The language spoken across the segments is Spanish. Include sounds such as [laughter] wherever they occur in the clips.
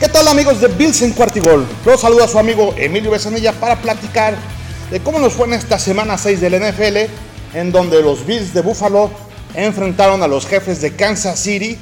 ¿Qué tal amigos de Bills en Cuartigol? Los saluda su amigo Emilio Besanilla para platicar de cómo nos fue en esta semana 6 del NFL, en donde los Bills de Buffalo enfrentaron a los jefes de Kansas City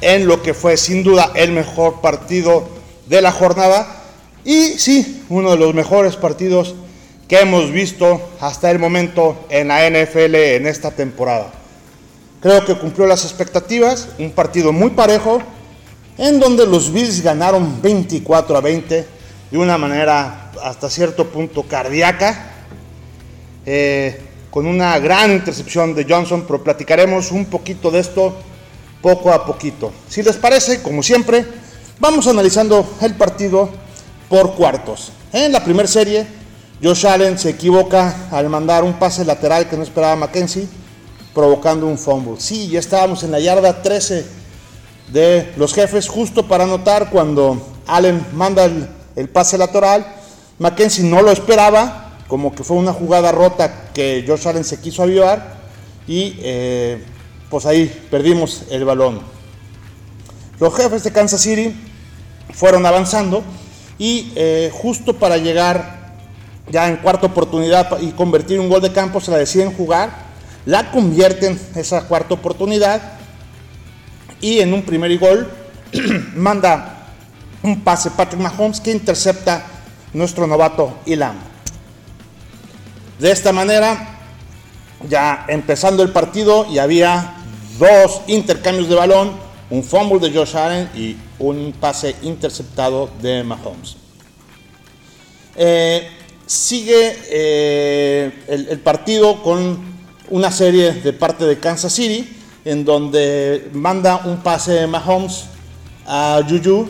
en lo que fue sin duda el mejor partido de la jornada y sí, uno de los mejores partidos que hemos visto hasta el momento en la NFL en esta temporada. Creo que cumplió las expectativas, un partido muy parejo, en donde los Bills ganaron 24 a 20 de una manera hasta cierto punto cardíaca, eh, con una gran intercepción de Johnson, pero platicaremos un poquito de esto poco a poquito. Si les parece, como siempre, vamos analizando el partido por cuartos. En la primera serie, Josh Allen se equivoca al mandar un pase lateral que no esperaba Mackenzie, provocando un fumble. Sí, ya estábamos en la yarda 13 de los jefes, justo para anotar cuando Allen manda el, pase lateral. Mackenzie no lo esperaba, como que fue una jugada rota que Josh Allen se quiso avivar y eh, pues ahí perdimos el balón. Los jefes de Kansas City fueron avanzando y eh, justo para llegar ya en cuarta oportunidad y convertir un gol de campo se la deciden jugar, la convierten esa cuarta oportunidad y en un primer gol [clears throat] manda un pase Patrick Mahomes que intercepta nuestro novato Ilam. De esta manera, ya empezando el partido y había dos intercambios de balón, un fumble de Josh Allen y un pase interceptado de Mahomes. Eh, sigue eh, el, partido con una serie de parte de Kansas City, en donde manda un pase de Mahomes a Juju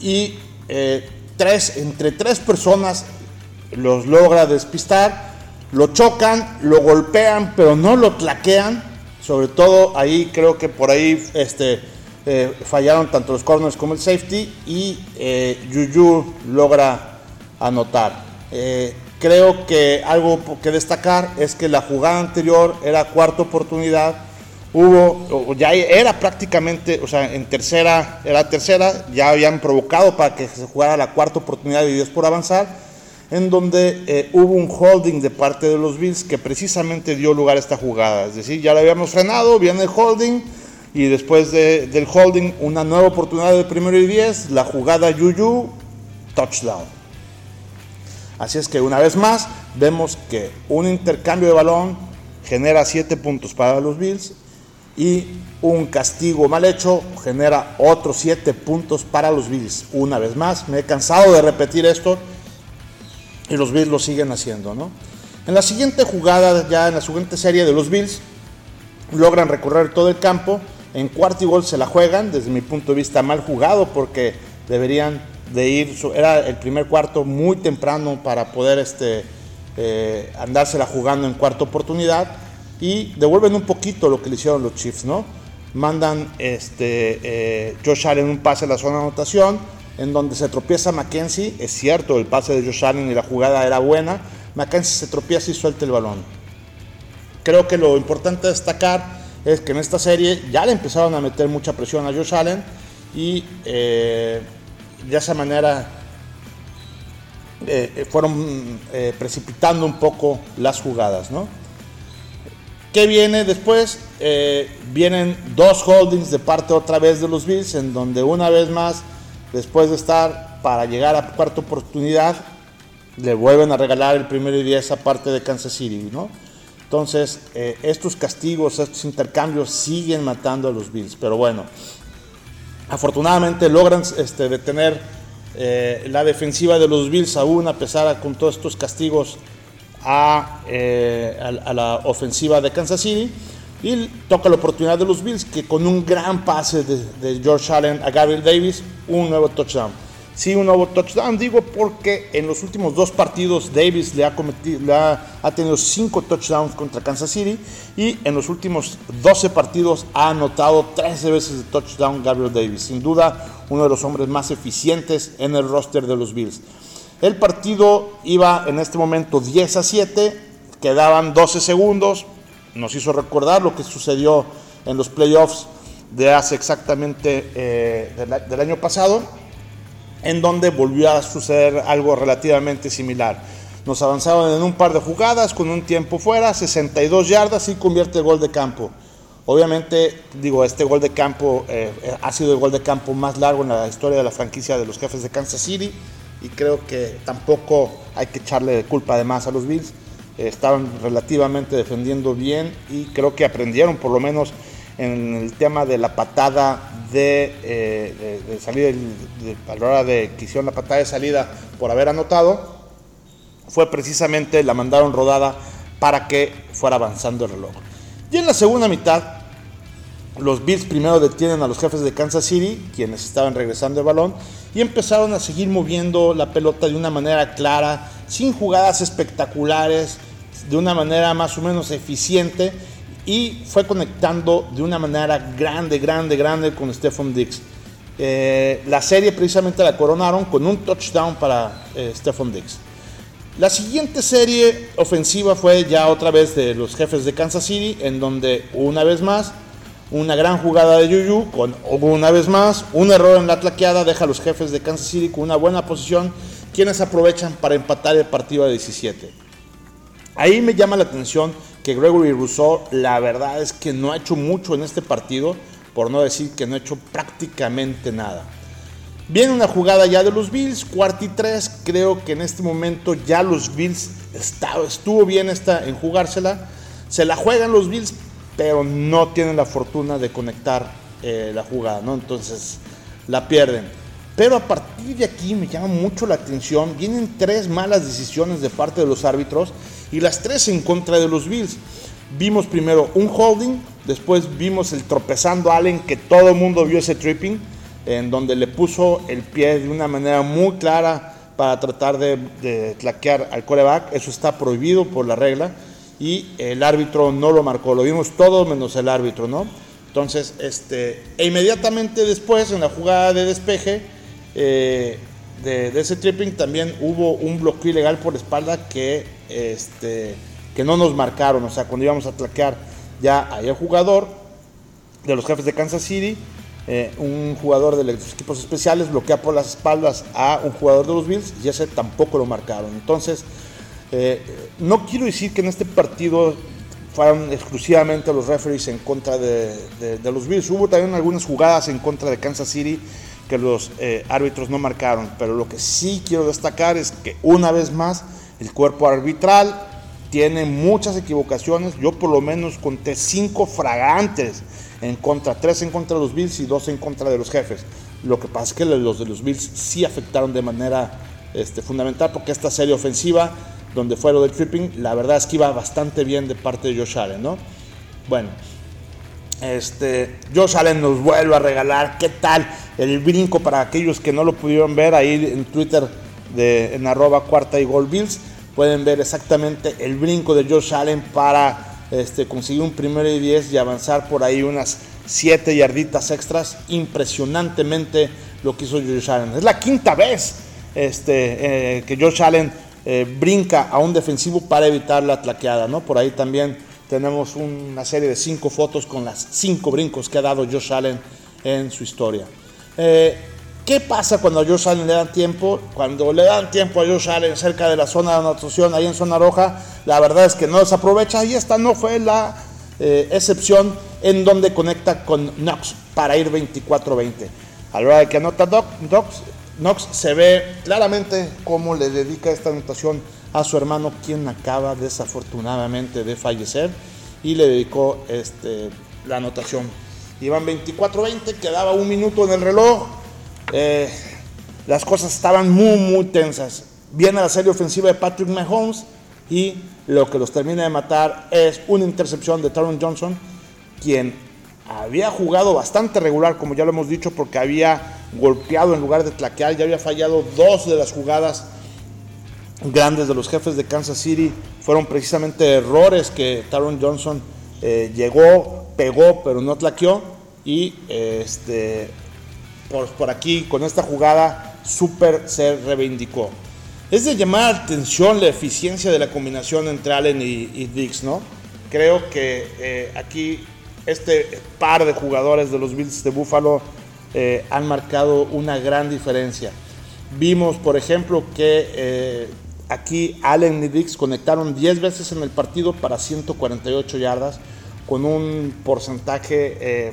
y eh, tres, entre tres personas los logra despistar, lo chocan, lo golpean, pero no lo tlaquean. Sobre todo ahí creo que por ahí este, eh, fallaron tanto los corners como el safety y eh, Juju logra anotar. Creo que algo que destacar es que la jugada anterior era cuarta oportunidad. Hubo, ya era prácticamente, o sea, en tercera, era tercera, ya habían provocado para que se jugara la cuarta oportunidad y 10 por avanzar, en donde hubo un holding de parte de los Bills que precisamente dio lugar a esta jugada. Es decir, ya lo habíamos frenado, viene el holding, y después del holding una nueva oportunidad de primero y 10, la jugada Yuyu, touchdown. Así es que una vez más vemos que un intercambio de balón genera 7 puntos para los Bills y un castigo mal hecho genera otros 7 puntos para los Bills. Una vez más, me he cansado de repetir esto y los Bills lo siguen haciendo. ¿no? En la siguiente jugada, ya en la siguiente serie de los Bills, logran recorrer todo el campo en cuarto y gol se la juegan, desde mi punto de vista mal jugado porque deberían de ir, era el primer cuarto muy temprano para poder este, eh, andársela jugando en cuarta oportunidad y devuelven un poquito lo que le hicieron los Chiefs, ¿no? Mandan este, eh, Josh Allen un pase a la zona de anotación en donde se tropieza Mackenzie, es cierto, el pase de Josh Allen y la jugada era buena, Mackenzie se tropieza y suelta el balón. Creo que lo importante destacar es que en esta serie ya le empezaron a meter mucha presión a Josh Allen y eh, de esa manera eh, fueron precipitando un poco las jugadas. ¿no? ¿Qué viene después? vienen dos holdings de parte otra vez de los Bills, en donde una vez más, después de estar para llegar a cuarta oportunidad, le vuelven a regalar el primero y diez a parte de Kansas City. ¿no? Entonces, eh, estos castigos, estos intercambios siguen matando a los Bills. Pero bueno, afortunadamente logran este, detener eh, la defensiva de los Bills aún a pesar de con todos estos castigos eh, a, la ofensiva de Kansas City. Y toca la oportunidad de los Bills que con un gran pase de, George Allen a Gabriel Davis, un nuevo touchdown. Sí, un nuevo touchdown, digo porque en los últimos dos partidos Davis le ha, cometido, ha, tenido cinco touchdowns contra Kansas City y en los últimos 12 partidos ha anotado 13 veces de touchdown Gabriel Davis. Sin duda, uno de los hombres más eficientes en el roster de los Bills. El partido iba en este momento 10 a 7, quedaban 12 segundos. Nos hizo recordar lo que sucedió en los playoffs de hace exactamente eh, del año pasado en donde volvió a suceder algo relativamente similar. Nos avanzaron en un par de jugadas con un tiempo fuera, 62 yardas y convierte el gol de campo. Obviamente, digo, este gol de campo eh, ha sido el gol de campo más largo en la historia de la franquicia de los jefes de Kansas City y creo que tampoco hay que echarle culpa de más a los Bills. estaban relativamente defendiendo bien y creo que aprendieron por lo menos en el tema de la patada de, eh, de, salida, a la hora de que hicieron la patada de salida por haber anotado, fue precisamente la mandaron rodada para que fuera avanzando el reloj. Y en la segunda mitad, los Bills primero detienen a los jefes de Kansas City, quienes estaban regresando el balón, y empezaron a seguir moviendo la pelota de una manera clara, sin jugadas espectaculares, de una manera más o menos eficiente y fue conectando de una manera grande, grande, grande con Stephon Diggs. Eh, la serie precisamente la coronaron con un touchdown para eh, Stephon Diggs. La siguiente serie ofensiva fue ya otra vez de los jefes de Kansas City, en donde una vez más una gran jugada de Yuyu, con una vez más un error en la tlaqueada, deja a los jefes de Kansas City con una buena posición, quienes aprovechan para empatar el partido a 17. Ahí me llama la atención que Gregory Rousseau, la verdad es que no ha hecho mucho en este partido, por no decir que no ha hecho prácticamente nada. Viene una jugada ya de los Bills, cuarto y tres. Creo que en este momento ya los Bills estuvo bien esta, en jugársela. Se la juegan los Bills, pero no tienen la fortuna de conectar eh, la jugada, ¿no? Entonces la pierden. Pero a partir de aquí me llama mucho la atención. Vienen tres malas decisiones de parte de los árbitros y las tres en contra de los Bills. Vimos primero un holding, después vimos el tropezando Allen, que todo el mundo vio ese tripping, en donde le puso el pie de una manera muy clara para tratar de, de tlaquear al coreback. Eso está prohibido por la regla y el árbitro no lo marcó. Lo vimos todos menos el árbitro, ¿no? Entonces, este, e inmediatamente después, en la jugada de despeje, eh, de, ese tripping también hubo un bloqueo ilegal por espalda que, este, que no nos marcaron. O sea, cuando íbamos a traquear ya el jugador de los jefes de Kansas City, eh, un jugador de los equipos especiales bloquea por las espaldas a un jugador de los Bills y ese tampoco lo marcaron. Entonces, eh, no quiero decir que en este partido fueron exclusivamente los referees en contra de, los Bills. Hubo también algunas jugadas en contra de Kansas City que los eh, árbitros no marcaron. Pero lo que sí quiero destacar es que una vez más el cuerpo arbitral tiene muchas equivocaciones. Yo por lo menos conté cinco fragantes en contra, tres en contra de los Bills y dos en contra de los jefes. Lo que pasa es que los de los Bills sí afectaron de manera este, fundamental porque esta serie ofensiva, donde fue lo del tripping, la verdad es que iba bastante bien de parte de Josh Allen, ¿no? Bueno, este, Josh Allen nos vuelve a regalar, ¿qué tal? El brinco para aquellos que no lo pudieron ver ahí en Twitter de, en arroba cuarta y gol Bills. Pueden ver exactamente el brinco de Josh Allen para este, conseguir un primero y 10 y avanzar por ahí unas 7 yarditas extras. Impresionantemente lo que hizo Josh Allen. Es la quinta vez este, eh, que Josh Allen eh, brinca a un defensivo para evitar la tlaqueada. ¿no? Por ahí también tenemos una serie de cinco fotos con las cinco brincos que ha dado Josh Allen en su historia. Eh, ¿Qué pasa cuando a Josh Allen le dan tiempo? Cuando le dan tiempo a Josh Allen cerca de la zona de anotación, ahí en zona roja, la verdad es que no se aprovecha y esta no fue la eh, excepción en donde conecta con Knox para ir 24-20. A la hora de que anota Knox, Knox se ve claramente cómo le dedica esta anotación a su hermano, quien acaba desafortunadamente de fallecer, y le dedicó este, la anotación. Iban 24-20, quedaba un minuto en el reloj. Eh, las cosas estaban muy, muy tensas. Viene la serie ofensiva de Patrick Mahomes y lo que los termina de matar es una intercepción de Taron Johnson, quien había jugado bastante regular, como ya lo hemos dicho, porque había golpeado en lugar de tlaquear, ya había fallado dos de las jugadas grandes de los jefes de Kansas City fueron precisamente errores que Taron Johnson eh, llegó, pegó, pero no tlaqueó. Y este, por, por aquí, con esta jugada, Super se reivindicó. Es de llamar atención la eficiencia de la combinación entre Allen y, Dix, ¿no? Creo que eh, aquí este par de jugadores de los Bills de Buffalo eh, han marcado una gran diferencia. Vimos, por ejemplo, que eh, aquí Allen y Dix conectaron 10 veces en el partido para 148 yardas, con un porcentaje eh,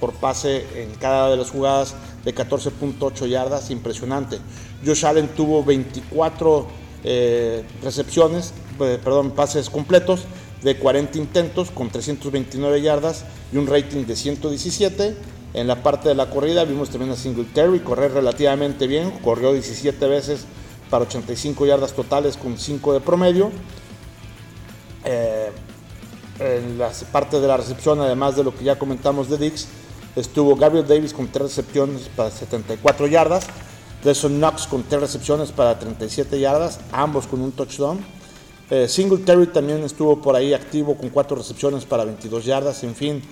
por pase en cada de las jugadas de 14.8 yardas, impresionante. Josh Allen tuvo 24 eh, recepciones, perdón, pases completos de 40 intentos con 329 yardas y un rating de 117. En la parte de la corrida vimos también a Singletary correr relativamente bien, corrió 17 veces para 85 yardas totales con 5 de promedio. Eh, en la parte de la recepción, además de lo que ya comentamos de Dix, estuvo Gabriel Davis con 3 recepciones para 74 yardas, Jason Knox con 3 recepciones para 37 yardas, ambos con un touchdown. Eh, Singletary también estuvo por ahí activo con 4 recepciones para 22 yardas, en fin,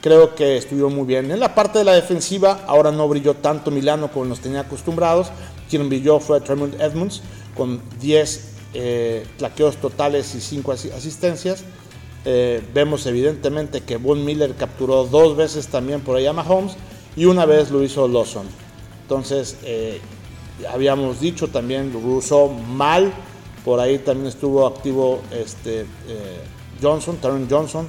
creo que estuvieron muy bien. En la parte de la defensiva, ahora no brilló tanto Milano como nos tenía acostumbrados, quien brilló fue Tremont Edmonds con 10 eh, plaqueos totales y 5 asistencias. Eh, vemos evidentemente que Von Miller capturó dos veces también por ahí a Mahomes y una vez lo hizo Lawson. Entonces, eh, habíamos dicho también, usó mal, por ahí también estuvo activo este, Johnson, Taron Johnson,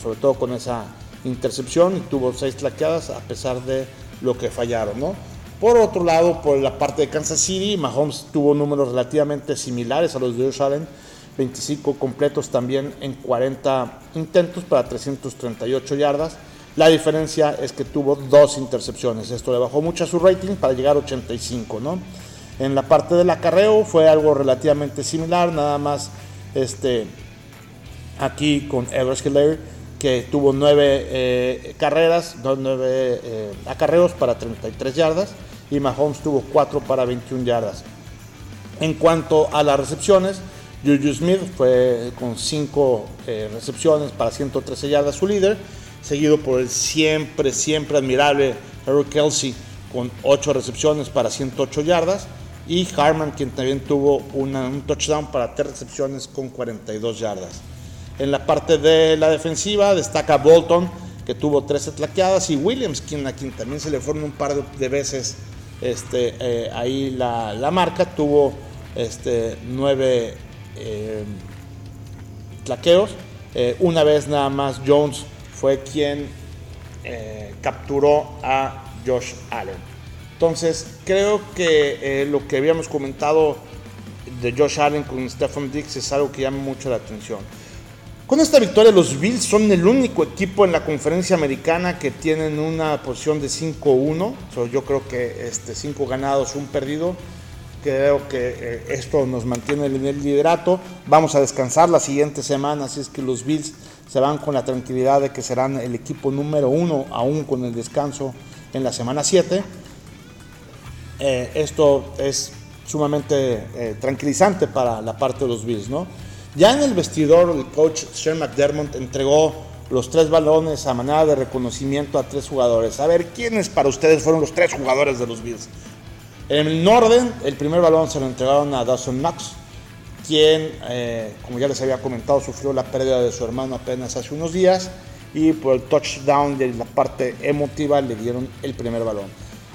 sobre todo con esa intercepción y tuvo seis plaqueadas a pesar de lo que fallaron, ¿no? Por otro lado, por la parte de Kansas City, Mahomes tuvo números relativamente similares a los de Josh Allen, 25 completos también en 40 intentos para 338 yardas. La diferencia es que tuvo dos intercepciones. Esto le bajó mucho a su rating para llegar a 85, ¿no? En la parte del acarreo fue algo relativamente similar, nada más este, aquí con Everest Hiller, que tuvo nueve eh, carreras, nueve eh, acarreos para 33 yardas y Mahomes tuvo 4 para 21 yardas. En cuanto a las recepciones, Juju Smith fue con 5 eh, recepciones para 113 yardas su líder, seguido por el siempre, siempre admirable Harry Kelsey con 8 recepciones para 108 yardas y Harman quien también tuvo un touchdown para 3 recepciones con 42 yardas. En la parte de la defensiva destaca Bolton que tuvo 13 tlaqueadas y Williams quien a quien también se le fueron un par de veces este, eh, ahí la, marca tuvo este, nueve eh, tlaqueos. Eh, una vez nada más Jones fue quien capturó a Josh Allen. Entonces, creo que lo que habíamos comentado de Josh Allen con Stephen Dix es algo que llama mucho la atención. Con esta victoria los Bills son el único equipo en la conferencia americana que tienen una posición de 5-1. yo creo que este, 5 ganados, un perdido. Creo que eh, esto nos mantiene en el liderato. Vamos a descansar la siguiente semana, así es que los Bills se van con la tranquilidad de que serán el equipo número uno, aún con el descanso en la semana 7. Eh, esto es sumamente eh, tranquilizante para la parte de los Bills, ¿no? Ya en el vestidor, el coach Sean McDermott entregó los tres balones a manera de reconocimiento a tres jugadores. A ver, ¿quiénes para ustedes fueron los tres jugadores de los Bills? En el orden, el primer balón se lo entregaron a Dawson Knox, quien, eh, como ya les había comentado, sufrió la pérdida de su hermano apenas hace unos días y por el touchdown de la parte emotiva le dieron el primer balón.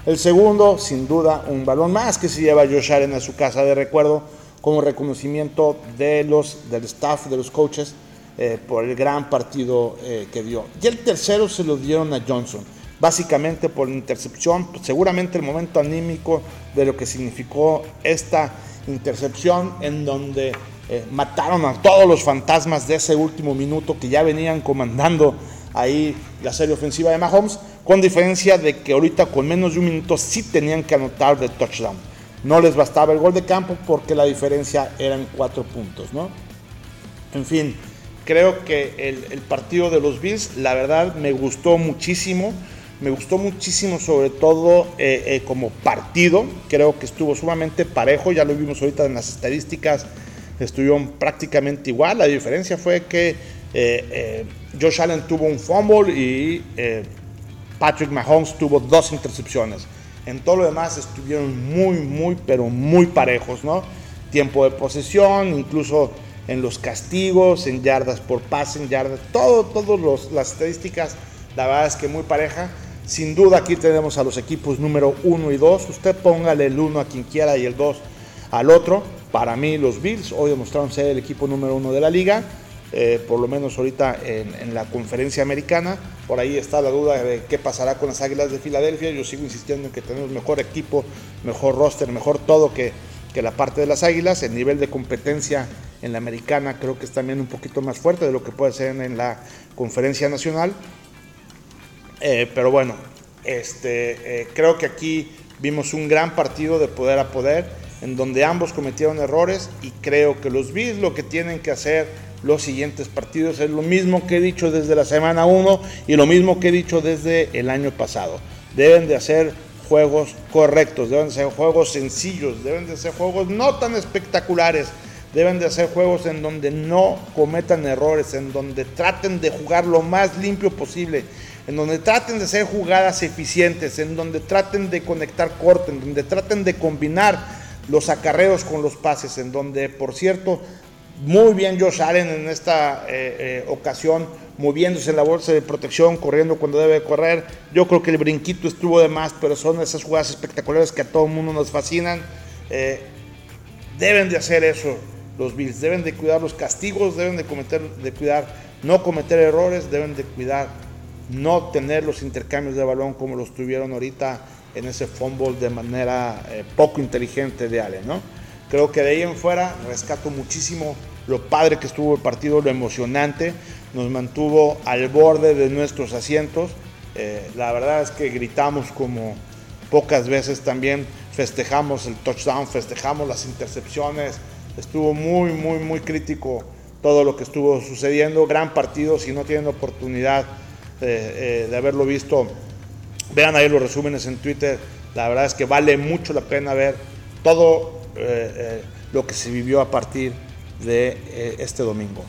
El segundo, sin duda, un balón más que se lleva Josh Allen a su casa de recuerdo como reconocimiento de los, del staff, de los coaches, eh, por el gran partido eh, que dio. Y el tercero se lo dieron a Johnson, básicamente por la intercepción, seguramente el momento anímico de lo que significó esta intercepción en donde eh, mataron a todos los fantasmas de ese último minuto que ya venían comandando ahí la serie ofensiva de Mahomes, con diferencia de que ahorita con menos de un minuto sí tenían que anotar de touchdown. No les bastaba el gol de campo porque la diferencia eran cuatro puntos, ¿no? En fin, creo que el, partido de los Bills, la verdad, me gustó muchísimo. Me gustó muchísimo, sobre todo eh, eh, como partido. Creo que estuvo sumamente parejo. Ya lo vimos ahorita en las estadísticas. Estuvieron prácticamente igual. La diferencia fue que eh, Josh Allen tuvo un fumble y Patrick Mahomes tuvo dos intercepciones. En todo lo demás estuvieron muy, muy, pero muy parejos, ¿no? Tiempo de posesión, incluso en los castigos, en yardas por pase, en yardas, todo, todas las estadísticas, la verdad es que muy pareja. Sin duda aquí tenemos a los equipos número 1 y 2. Usted póngale el 1 a quien quiera y el 2 al otro. Para mí los Bills hoy demostraron ser el equipo número 1 de la liga. Eh, por lo menos ahorita en, la conferencia americana. Por ahí está la duda de qué pasará con las Águilas de Filadelfia. Yo sigo insistiendo en que tenemos mejor equipo, mejor roster, mejor todo que, que la parte de las Águilas. El nivel de competencia en la americana creo que es también un poquito más fuerte de lo que puede ser en la conferencia nacional. Eh, pero bueno, este, eh, creo que aquí vimos un gran partido de poder a poder, en donde ambos cometieron errores y creo que los Bills lo que tienen que hacer los siguientes partidos es lo mismo que he dicho desde la semana 1 y lo mismo que he dicho desde el año pasado. Deben de hacer juegos correctos, deben de ser juegos sencillos, deben de ser juegos no tan espectaculares, deben de ser juegos en donde no cometan errores, en donde traten de jugar lo más limpio posible, en donde traten de hacer jugadas eficientes, en donde traten de conectar corto, en donde traten de combinar los acarreos con los pases, en donde, por cierto, muy bien Josh Allen en esta eh, eh, ocasión, moviéndose en la bolsa de protección, corriendo cuando debe correr. Yo creo que el brinquito estuvo de más, pero son esas jugadas espectaculares que a todo el mundo nos fascinan. Eh, deben de hacer eso los Bills, deben de cuidar los castigos, deben de, cometer, de cuidar no cometer errores, deben de cuidar no tener los intercambios de balón como los tuvieron ahorita en ese fumble de manera eh, poco inteligente de Allen, ¿no? Creo que de ahí en fuera rescato muchísimo lo padre que estuvo el partido, lo emocionante, nos mantuvo al borde de nuestros asientos. Eh, la verdad es que gritamos como pocas veces también, festejamos el touchdown, festejamos las intercepciones, estuvo muy, muy, muy crítico todo lo que estuvo sucediendo, gran partido, si no tienen oportunidad eh, de haberlo visto. Vean ahí los resúmenes en Twitter. La verdad es que vale mucho la pena ver todo eh, eh, lo que se vivió a partir de este domingo.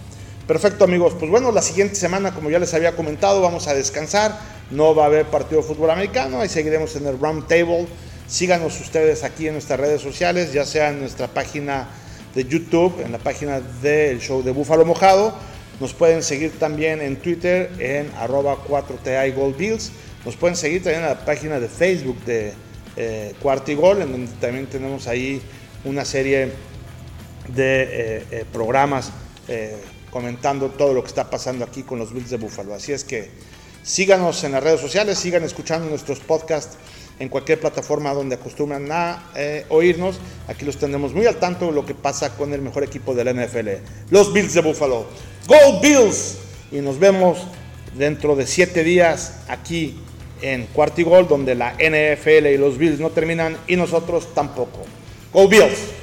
Perfecto amigos, pues bueno, la siguiente semana, como ya les había comentado, vamos a descansar. No va a haber partido de fútbol americano, ahí seguiremos en el Round Table. Síganos ustedes aquí en nuestras redes sociales, ya sea en nuestra página de YouTube, en la página del show de Búfalo Mojado nos pueden seguir también en Twitter en arroba 4TI Gold Bills. Nos pueden seguir también en la página de Facebook de eh, Cuartigol, en donde también tenemos ahí una serie de eh, eh, programas eh, comentando todo lo que está pasando aquí con los Bills de Búfalo. Así es que síganos en las redes sociales, sigan escuchando nuestros podcasts en cualquier plataforma donde acostumbran a oírnos. Aquí los tendremos muy al tanto de lo que pasa con el mejor equipo de la NFL, los Bills de Búfalo. Go Bills. Y nos vemos dentro de siete días aquí en Cuartigol, donde la NFL y los Bills no terminan y nosotros tampoco. Go Bills.